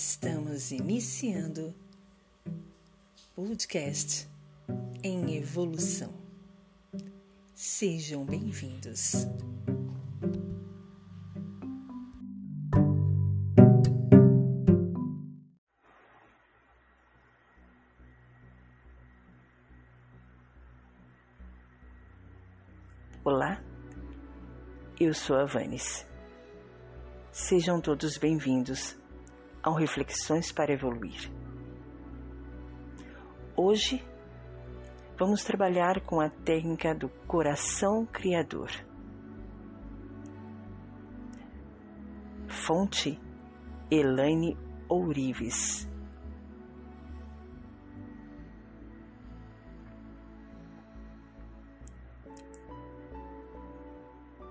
Estamos iniciando podcast em evolução. Sejam bem-vindos. Olá, eu sou a Vanes. Sejam todos bem-vindos ao Reflexões para Evoluir. Hoje vamos trabalhar com a técnica do coração criador. Fonte Elaine Ourives.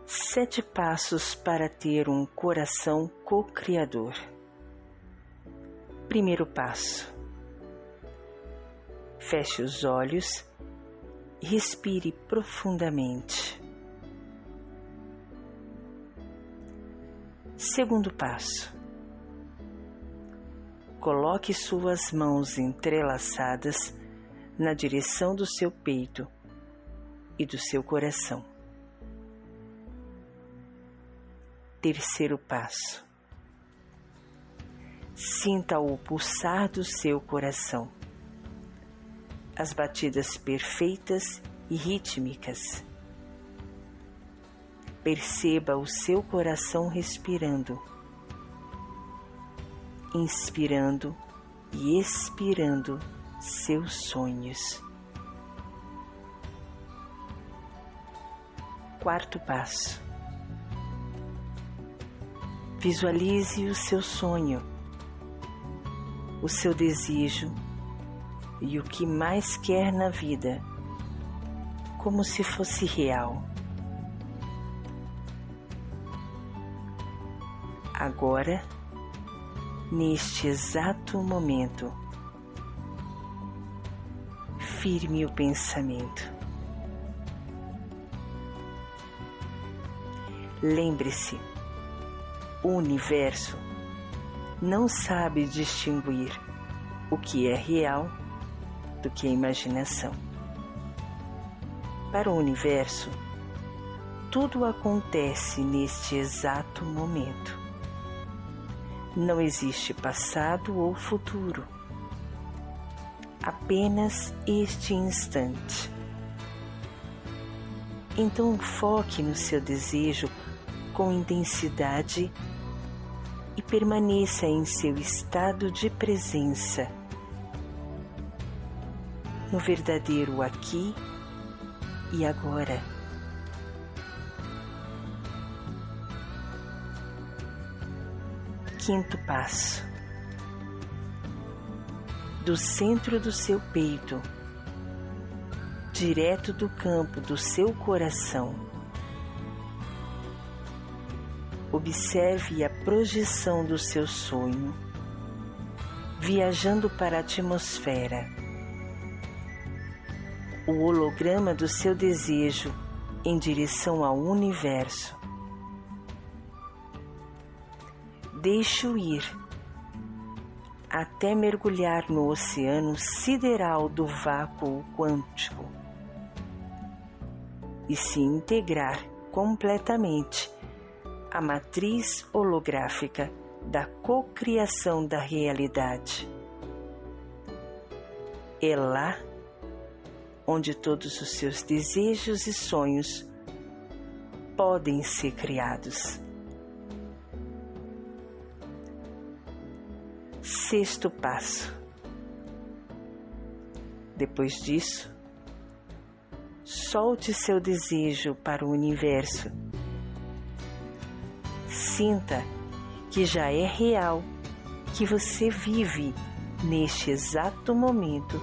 Sete passos para ter um coração co-criador. Primeiro passo: feche os olhos respire profundamente. Segundo passo: coloque suas mãos entrelaçadas na direção do seu peito e do seu coração. Terceiro passo: Sinta o pulsar do seu coração, as batidas perfeitas e rítmicas. Perceba o seu coração respirando, inspirando e expirando seus sonhos. Quarto passo. Visualize o seu sonho o seu desejo e o que mais quer na vida, como se fosse real. Agora, neste exato momento, firme o pensamento. Lembre-se, o universo não sabe distinguir o que é real do que é imaginação. Para o universo, tudo acontece neste exato momento. Não existe passado ou futuro, apenas este instante. Então foque no seu desejo com intensidade e permaneça em seu estado de presença, no verdadeiro aqui e agora. Quinto passo. Do centro do seu peito, direto do campo do seu coração, Observe a projeção do seu sonho, viajando para a atmosfera. O holograma do seu desejo em direção ao universo. Deixe-o ir até mergulhar no oceano sideral do vácuo quântico e se integrar completamente a matriz holográfica da cocriação da realidade. É lá onde todos os seus desejos e sonhos podem ser criados. Sexto passo. Depois disso, solte seu desejo para o universo Sinta que já é real, que você vive neste exato momento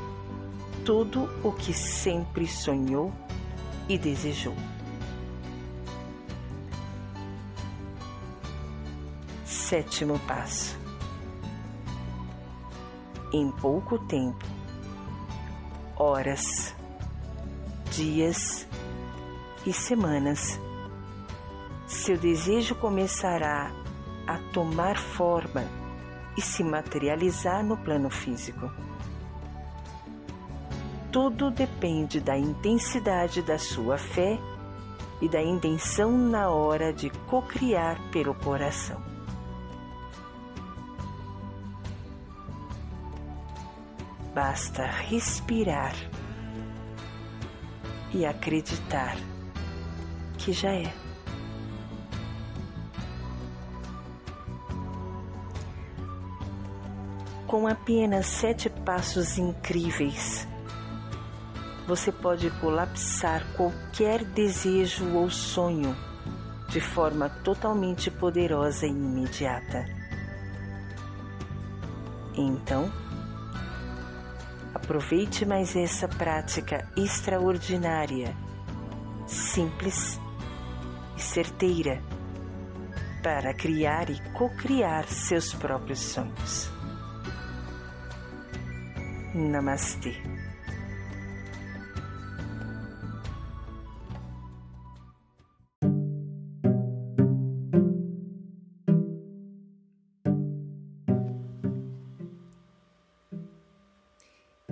tudo o que sempre sonhou e desejou. Sétimo passo. Em pouco tempo, horas, dias e semanas, seu desejo começará a tomar forma e se materializar no plano físico. Tudo depende da intensidade da sua fé e da intenção na hora de cocriar pelo coração. Basta respirar e acreditar que já é. Com apenas sete passos incríveis, você pode colapsar qualquer desejo ou sonho de forma totalmente poderosa e imediata. Então, aproveite mais essa prática extraordinária, simples e certeira para criar e co-criar seus próprios sonhos. Namastê.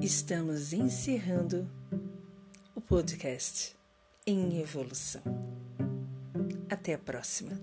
Estamos encerrando o podcast em evolução. Até a próxima.